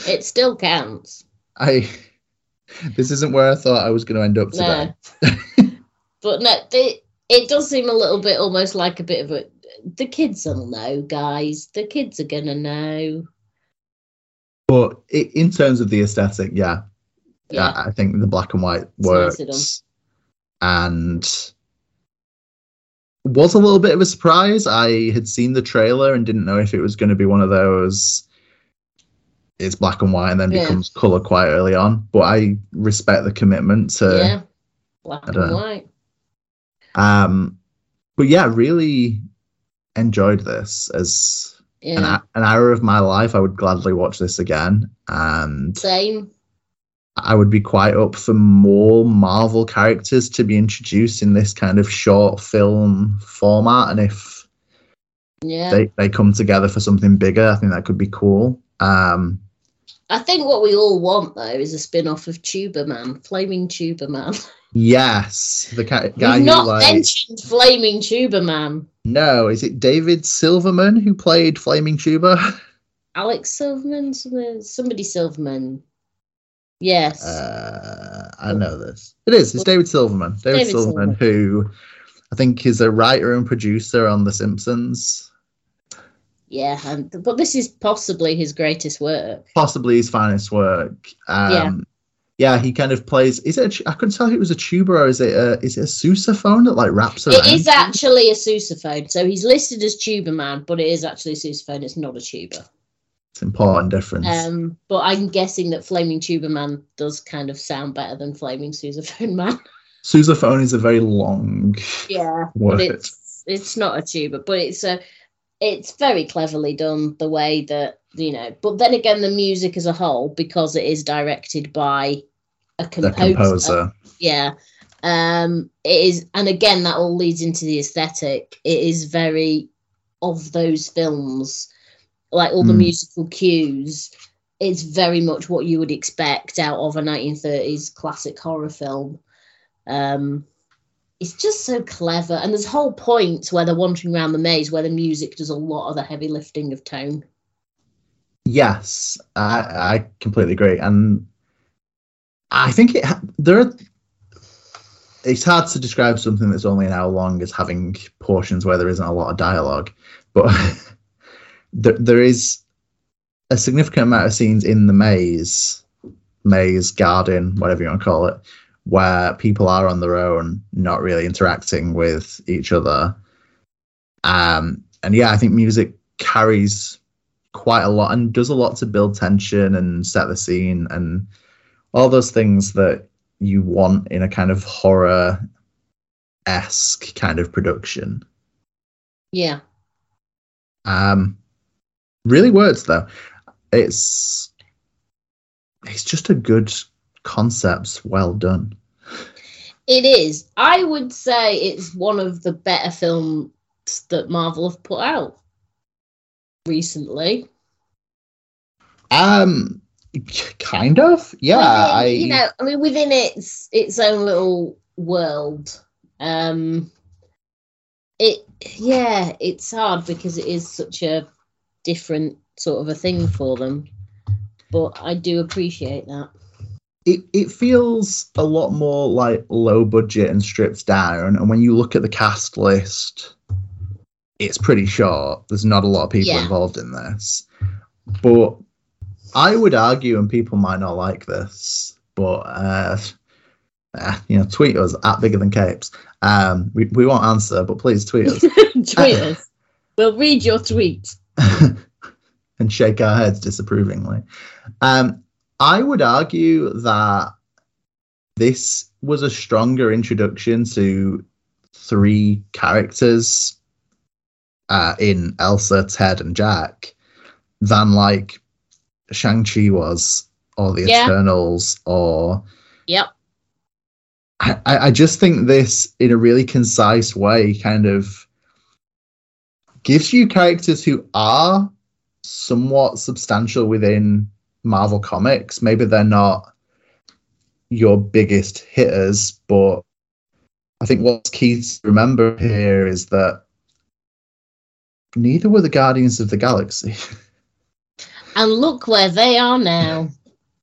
it still counts.
I. This isn't where I thought I was going to end up today.
No. but no, they, it does seem a little bit almost like a bit of a. The kids will know, guys. The kids are gonna know.
But i in terms of the aesthetic, yeah,
Yeah.
I I think the black and white works. And was a little bit of a surprise. I had seen the trailer and didn't know if it was going to be one of those. It's black and white and then
Yeah.
becomes color quite early on. But I respect the commitment to.
yeah. Black and
know.
white.
Um, but yeah, really enjoyed this as an,
Yeah.
hou- an hour of my life. I would gladly watch this again, and
Same.
I would be quite up for more Marvel characters to be introduced in this kind of short film format. And if
Yeah.
they, they come together for something bigger, I think that could be cool. Um,
I think what we all want though is a spin off of Tuba Man, Flaming Tuba Man.
yes, the guy
We've
who
not
like
mentioned Flaming Tuba Man.
no, is it David Silverman who played Flaming Tuba?
Alex Silverman, somebody, somebody Silverman. Yes.
Uh, I know this. It is. It's David Silverman. David,
David
Silverman,
Silverman.
who I think is a writer and producer on The Simpsons.
Yeah, and but this is possibly his greatest work.
possibly his finest work. Um,
Yeah.
yeah. he kind of plays. Is it? A, I couldn't tell if it was a tuba or is it a is it a sousaphone that like wraps around?
It is actually a sousaphone, so he's listed as Tuba Man, but it is actually a sousaphone. It's not a tuba.
It's an important difference.
Um, but I'm guessing that Flaming Tuba Man does kind of sound better than Flaming Sousaphone Man.
sousaphone is a very long
Yeah,
word.
but it's it's not a tuba, but it's a it's very cleverly done the way that you know. But then again, the music as a whole, because it is directed by a composer,
composer.
yeah, um, it is, and again, that all leads into the aesthetic. It is very of those films, like all the
Mm.
musical cues. It's very much what you would expect out of a 1930s classic horror film. Um, it's just so clever, and there's whole points where they're wandering around the maze where the music does a lot of the heavy lifting of tone.
Yes, I, I completely agree, and I think it there. Are, it's hard to describe something that's only an hour long as having portions where there isn't a lot of dialogue, but there, there is a significant amount of scenes in the maze, maze garden, whatever you want to call it, where people are on their own, not really interacting with each other. Um, and yeah, I think music carries quite a lot and does a lot to build tension and set the scene and all those things that you want in a kind of horror esque kind of production.
Yeah.
Um, really works though. It's it's just a good concept, well done.
It is. I would say it's one of the better films that Marvel have put out recently.
Um, kind of, yeah.
Within,
I
you know, I mean, within its its own little world. Um, it, yeah, it's hard because it is such a different sort of a thing for them. But I do appreciate that.
It it feels a lot more like low budget and stripped down. And when you look at the cast list, it's pretty short. There's not a lot of people
Yeah.
involved in this. But I would argue, and people might not like this, but uh, eh, you know, tweet us at bigger than capes. Um, we, we won't answer, but please tweet us
Tweet us. We'll read your tweet.
and shake our heads disapprovingly. Um, I would argue that this was a stronger introduction to three characters uh, in Elsa, Ted, and Jack than like Shang-Chi was, or the
Yeah.
Eternals, or
Yep.
I, I I just think this, in a really concise way, kind of gives you characters who are somewhat substantial within Marvel Comics. Maybe they're not your biggest hitters, but I think what's key to remember here is that neither were the Guardians of the Galaxy.
And look where they are now.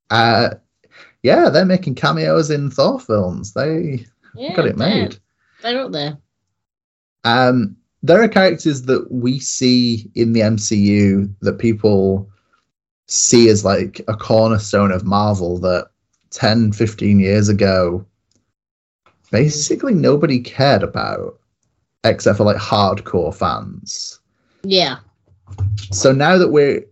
Uh, yeah, they're making cameos in Thor films. They
Yeah,
got it
they're-
made.
They're up there.
Um, there are characters that we see in the MCU that people see as like a cornerstone of Marvel that 10, 15 years ago, basically nobody cared about except for like hardcore fans.
Yeah.
So now that we're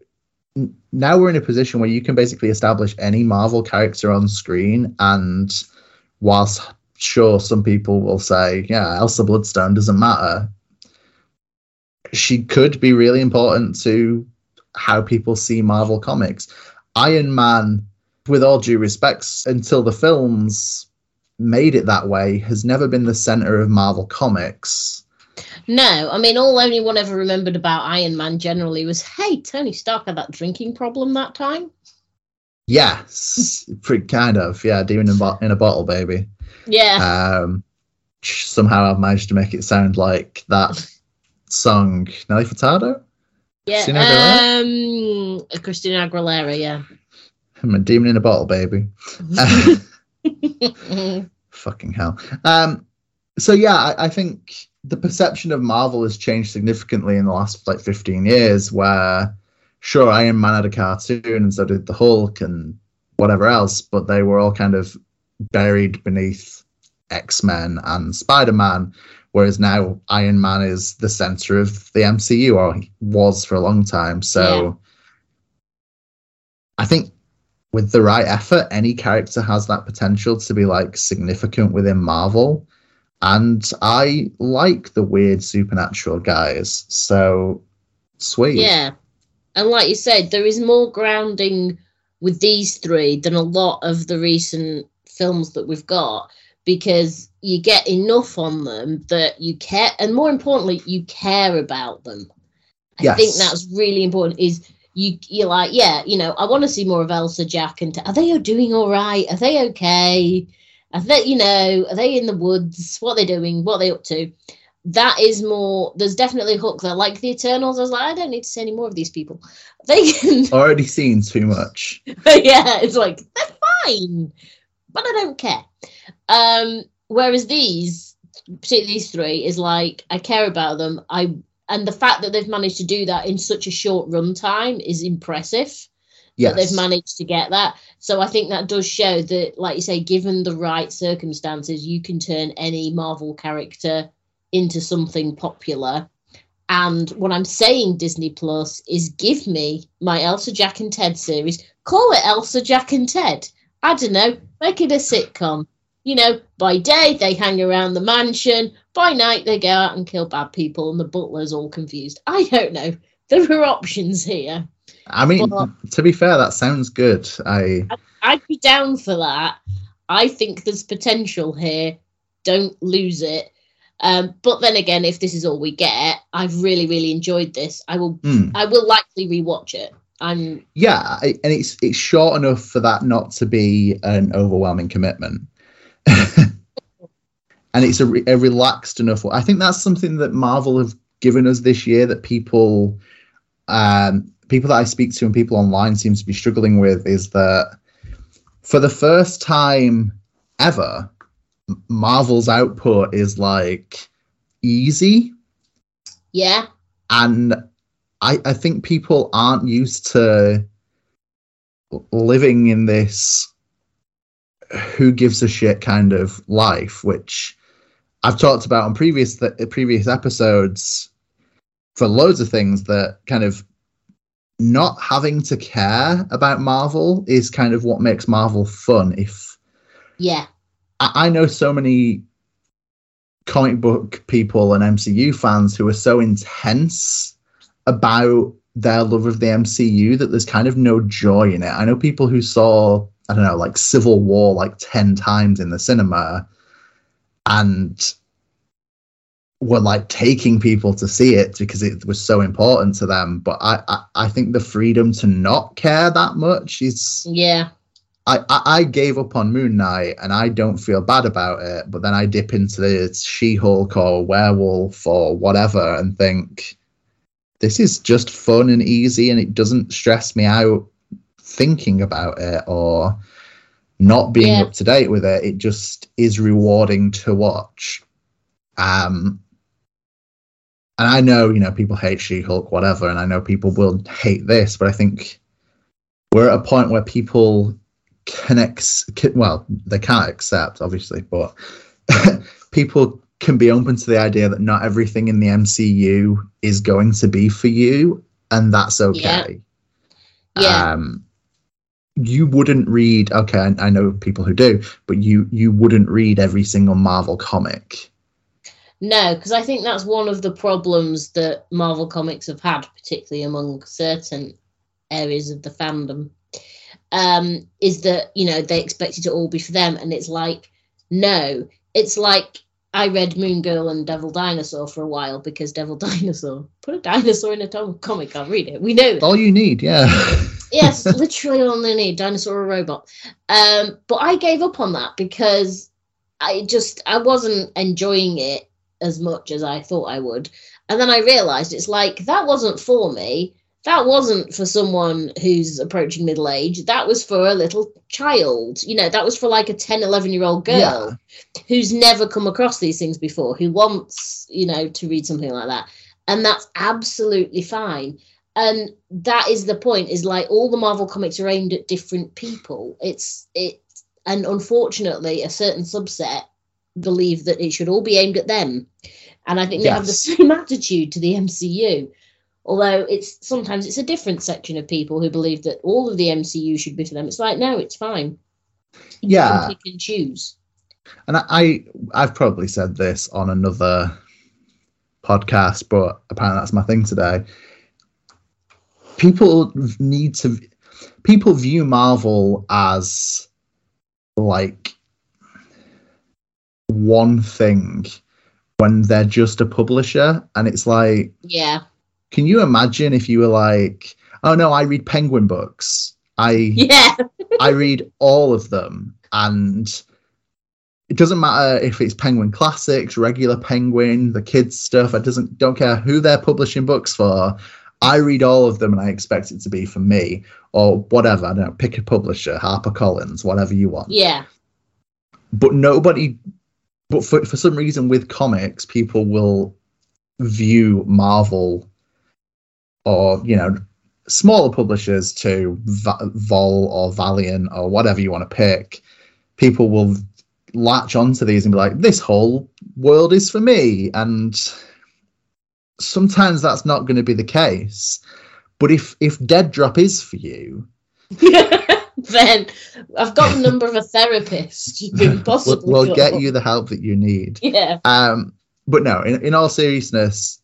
now we're in a position where you can basically establish any Marvel character on screen, and whilst sure some people will say, yeah, Elsa Bloodstone doesn't matter, she could be really important to how people see Marvel comics. Iron Man, with all due respects, until the films made it that way, has never been the center of Marvel comics.
No, I mean, all anyone ever remembered about Iron Man generally was, hey, Tony Stark had that drinking problem that time.
Yes, pretty kind of. Yeah, demon in, bo- in a bottle, baby.
Yeah.
Um, somehow I've managed to make it sound like that song, Nelly Furtado.
Yeah.
Christina Aguilera?
Um, Christina Aguilera, yeah.
I'm a demon in a bottle, baby. Fucking hell. Um, so yeah, I, I think the perception of Marvel has changed significantly in the last like 15 years. Where sure, Iron Man had a cartoon, and so did the Hulk, and whatever else, but they were all kind of buried beneath X Men and Spider Man. Whereas now Iron Man is the center of the MCU, or he was for a long time. So
Yeah.
I think with the right effort, any character has that potential to be like significant within Marvel. And I like the weird supernatural guys. So sweet.
yeah. And like you said, there is more grounding with these three than a lot of the recent films that we've got because you get enough on them that you care and more importantly you care about them. I
Yes.
think that's really important is you you're like yeah you know i want to see more of elsa jack and are they doing all right? Are they okay? Are they you know are they in the woods? What are they doing? What are they up to? That is more there's definitely a hook there. Like the eternals i was like i don't need to see any more of these people. They can
Already seen too much.
yeah, it's like they're fine, but I don't care. Um, whereas these, particularly these three, is like I care about them. I and the fact that they've managed to do that in such a short run time is impressive.
Yes.
That they've managed to get that. So I think that does show that, like you say, given the right circumstances, you can turn any Marvel character into something popular. And what I'm saying, Disney Plus, is give me my Elsa, Jack, and Ted series. Call it Elsa, Jack, and Ted. I don't know. Make it a sitcom. You know, by day they hang around the mansion. By night they go out and kill bad people, and the butler's all confused. I don't know. There are options here.
I mean,
Well-
to be fair, that sounds good. I
I'd be down for that. I think there's potential here. Don't lose it. Um, but then again, if this is all we get, I've really, really enjoyed this. I will,
hmm.
I will likely rewatch it. I'm,
yeah, I, and it's it's short enough for that not to be an overwhelming commitment. and it's a, re- a relaxed enough. I think that's something that Marvel have given us this year that people, um, people that I speak to and people online seem to be struggling with is that for the first time ever, Marvel's output is like easy
yeah,
and I, I think people aren't used to living in this who gives a shit kind of life, which I've talked about on previous th- previous episodes for loads of things that kind of not having to care about Marvel is kind of what makes Marvel fun. If
yeah,
I, I know so many comic book people and MCU fans who are so intense about their love of the MCU that there's kind of no joy in it. I know people who saw, I don't know, like Civil War like 10 times in the cinema and were like taking people to see it because it was so important to them. But I, I, I think the freedom to not care that much is
yeah,
I, I, I gave up on Moon Knight and I don't feel bad about it, but then I dip into the She Hulk or Werewolf or whatever and think this is just fun and easy and it doesn't stress me out thinking about it or not being
Yeah.
up to date with it. It just is rewarding to watch. Um, and I know, you know, people hate She Hulk, whatever, and I know people will hate this, but I think we're at a point where people can ex- can, well they can't accept obviously but people can be open to the idea that not everything in the mcu is going to be for you and that's okay
yeah,
um you wouldn't read okay I, I know people who do but you you wouldn't read every single marvel comic
no, because I think that's one of the problems that Marvel Comics have had, particularly among certain areas of the fandom, um, is that you know they expect it to all be for them, and it's like no, it's like I read Moon Girl and Devil Dinosaur for a while because Devil Dinosaur put a dinosaur in a comic, can't read it. We know that.
all you need yeah
yes, literally only need dinosaur or robot. Um, but I gave up on that because I just I wasn't enjoying it as much as I thought I would. And then I realized it's like that wasn't for me. That wasn't for someone who's approaching middle age. That was for a little child. You know, that was for like a 10, 11 year old girl who's never come across these things before, who wants, you know, to read something like that. And that's absolutely fine and that is the point is like all the marvel comics are aimed at different people. It's it and unfortunately a certain subset believe that it should all be aimed at them. And i think they have the same attitude to the mcu although it's sometimes it's a different section of people who believe that all of the mcu should be for them. It's like no it's fine. You
Yeah.
can choose.
And I I've probably said this on another podcast, but apparently that's my thing today. People need to people view Marvel as like one thing when they're just a publisher and it's like
yeah
can you imagine if you were like oh no I read penguin books I
yeah
I read all of them, and it doesn't matter if it's Penguin Classics, regular Penguin, the kids stuff. I doesn't don't care who they're publishing books for. I read all of them, and I expect it to be for me or whatever. I don't know, pick a publisher, Harper Collins, whatever you want.
yeah
But nobody, but for for some reason with comics, people will view Marvel or you know smaller publishers to Va- Vault or Valiant or whatever you want to pick, people will latch onto these and be like, "This whole world is for me," and sometimes that's not going to be the case. But if if Dead Drop is for you,
then I've got the number of a therapist you can
we'll, we'll get you the help that you need.
Yeah.
Um, but no, in, in all seriousness,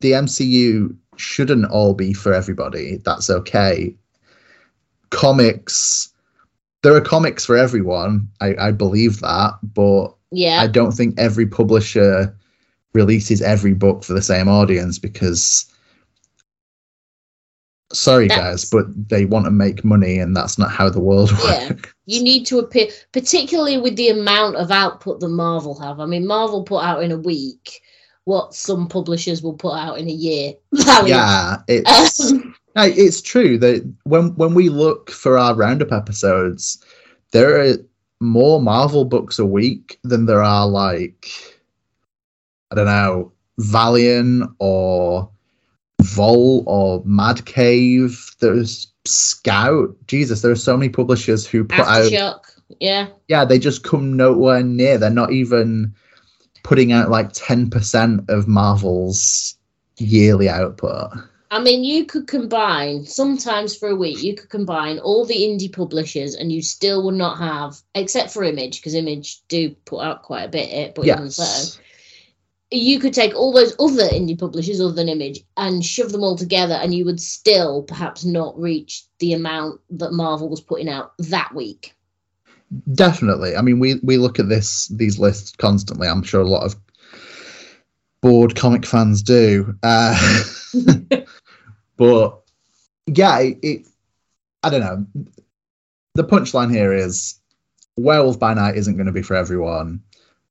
the MCU shouldn't all be for everybody. That's okay. Comics, there are comics for everyone. I, I believe that, but
Yeah.
I don't think every publisher releases every book for the same audience because sorry
That's-
guys, but they want to make money and that's not how the world
Yeah.
works.
you need to appear, particularly with the amount of output that Marvel have. I mean, Marvel put out in a week what some publishers will put out in a year.
Yeah, it's
Um,
it's true that when when we look for our roundup episodes, there are more Marvel books a week than there are like I don't know, Valiant or Vault or Mad Cave. There's Scout. Jesus, there are so many publishers who put out
Aftershock. Yeah.
yeah, they just come nowhere near. They're not even putting out like 10% of Marvel's yearly output.
I mean, you could combine sometimes for a week. You could combine all the indie publishers, and you still would not have, except for Image, because Image do put out quite a bit. eh, But even so,
Yes.
You could take all those other indie publishers other than Image and shove them all together, and you would still perhaps not reach the amount that Marvel was putting out that week.
Definitely. I mean, we we look at this these lists constantly. I'm sure a lot of bored comic fans do. Uh, but yeah, it, it. I don't know. The punchline here is Werewolf by Night isn't going to be for everyone,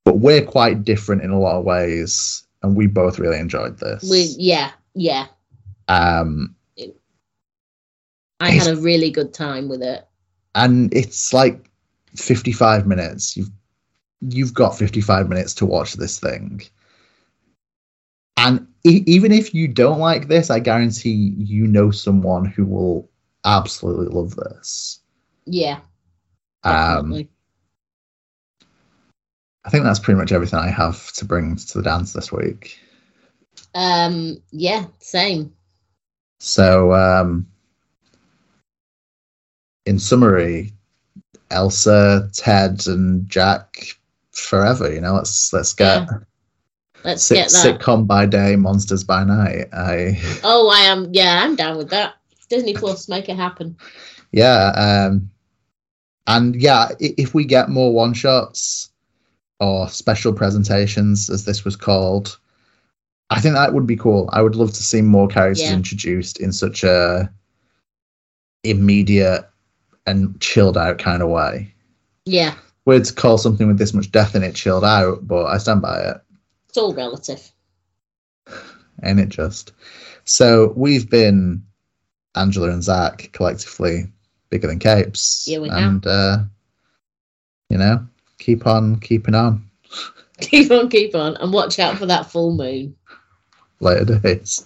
but we're quite different in a lot of ways, and we both really enjoyed this.
We, yeah, yeah.
um,
I had a really good time with it.
and it's like 55 minutes you've you've got 55 minutes to watch this thing and e- even if you don't like this i guarantee you know someone who will absolutely love this
Yeah,
um
definitely.
I think that's pretty much everything i have to bring to the dance this week
um, yeah, same.
so um in summary elsa ted and jack forever you know let's let's get
Let's
Sit-
get that.
sitcom by day, monsters by night. I
Oh, I am. Yeah, I'm down with that. Disney Plus, make it happen.
yeah, um, and yeah, if we get more one shots or special presentations, as this was called, I think that would be cool. I would love to see more characters
Yeah.
introduced in such a immediate and chilled out kind of way.
Yeah,
Weird to call something with this much death in it chilled out, but I stand by it.
it's all relative.
ain't it just? So we've been Angela and Zach collectively bigger than capes.
Yeah, we have.
and uh, you know, keep on keeping on.
keep on, keep on, and watch out for that full moon.
Later days.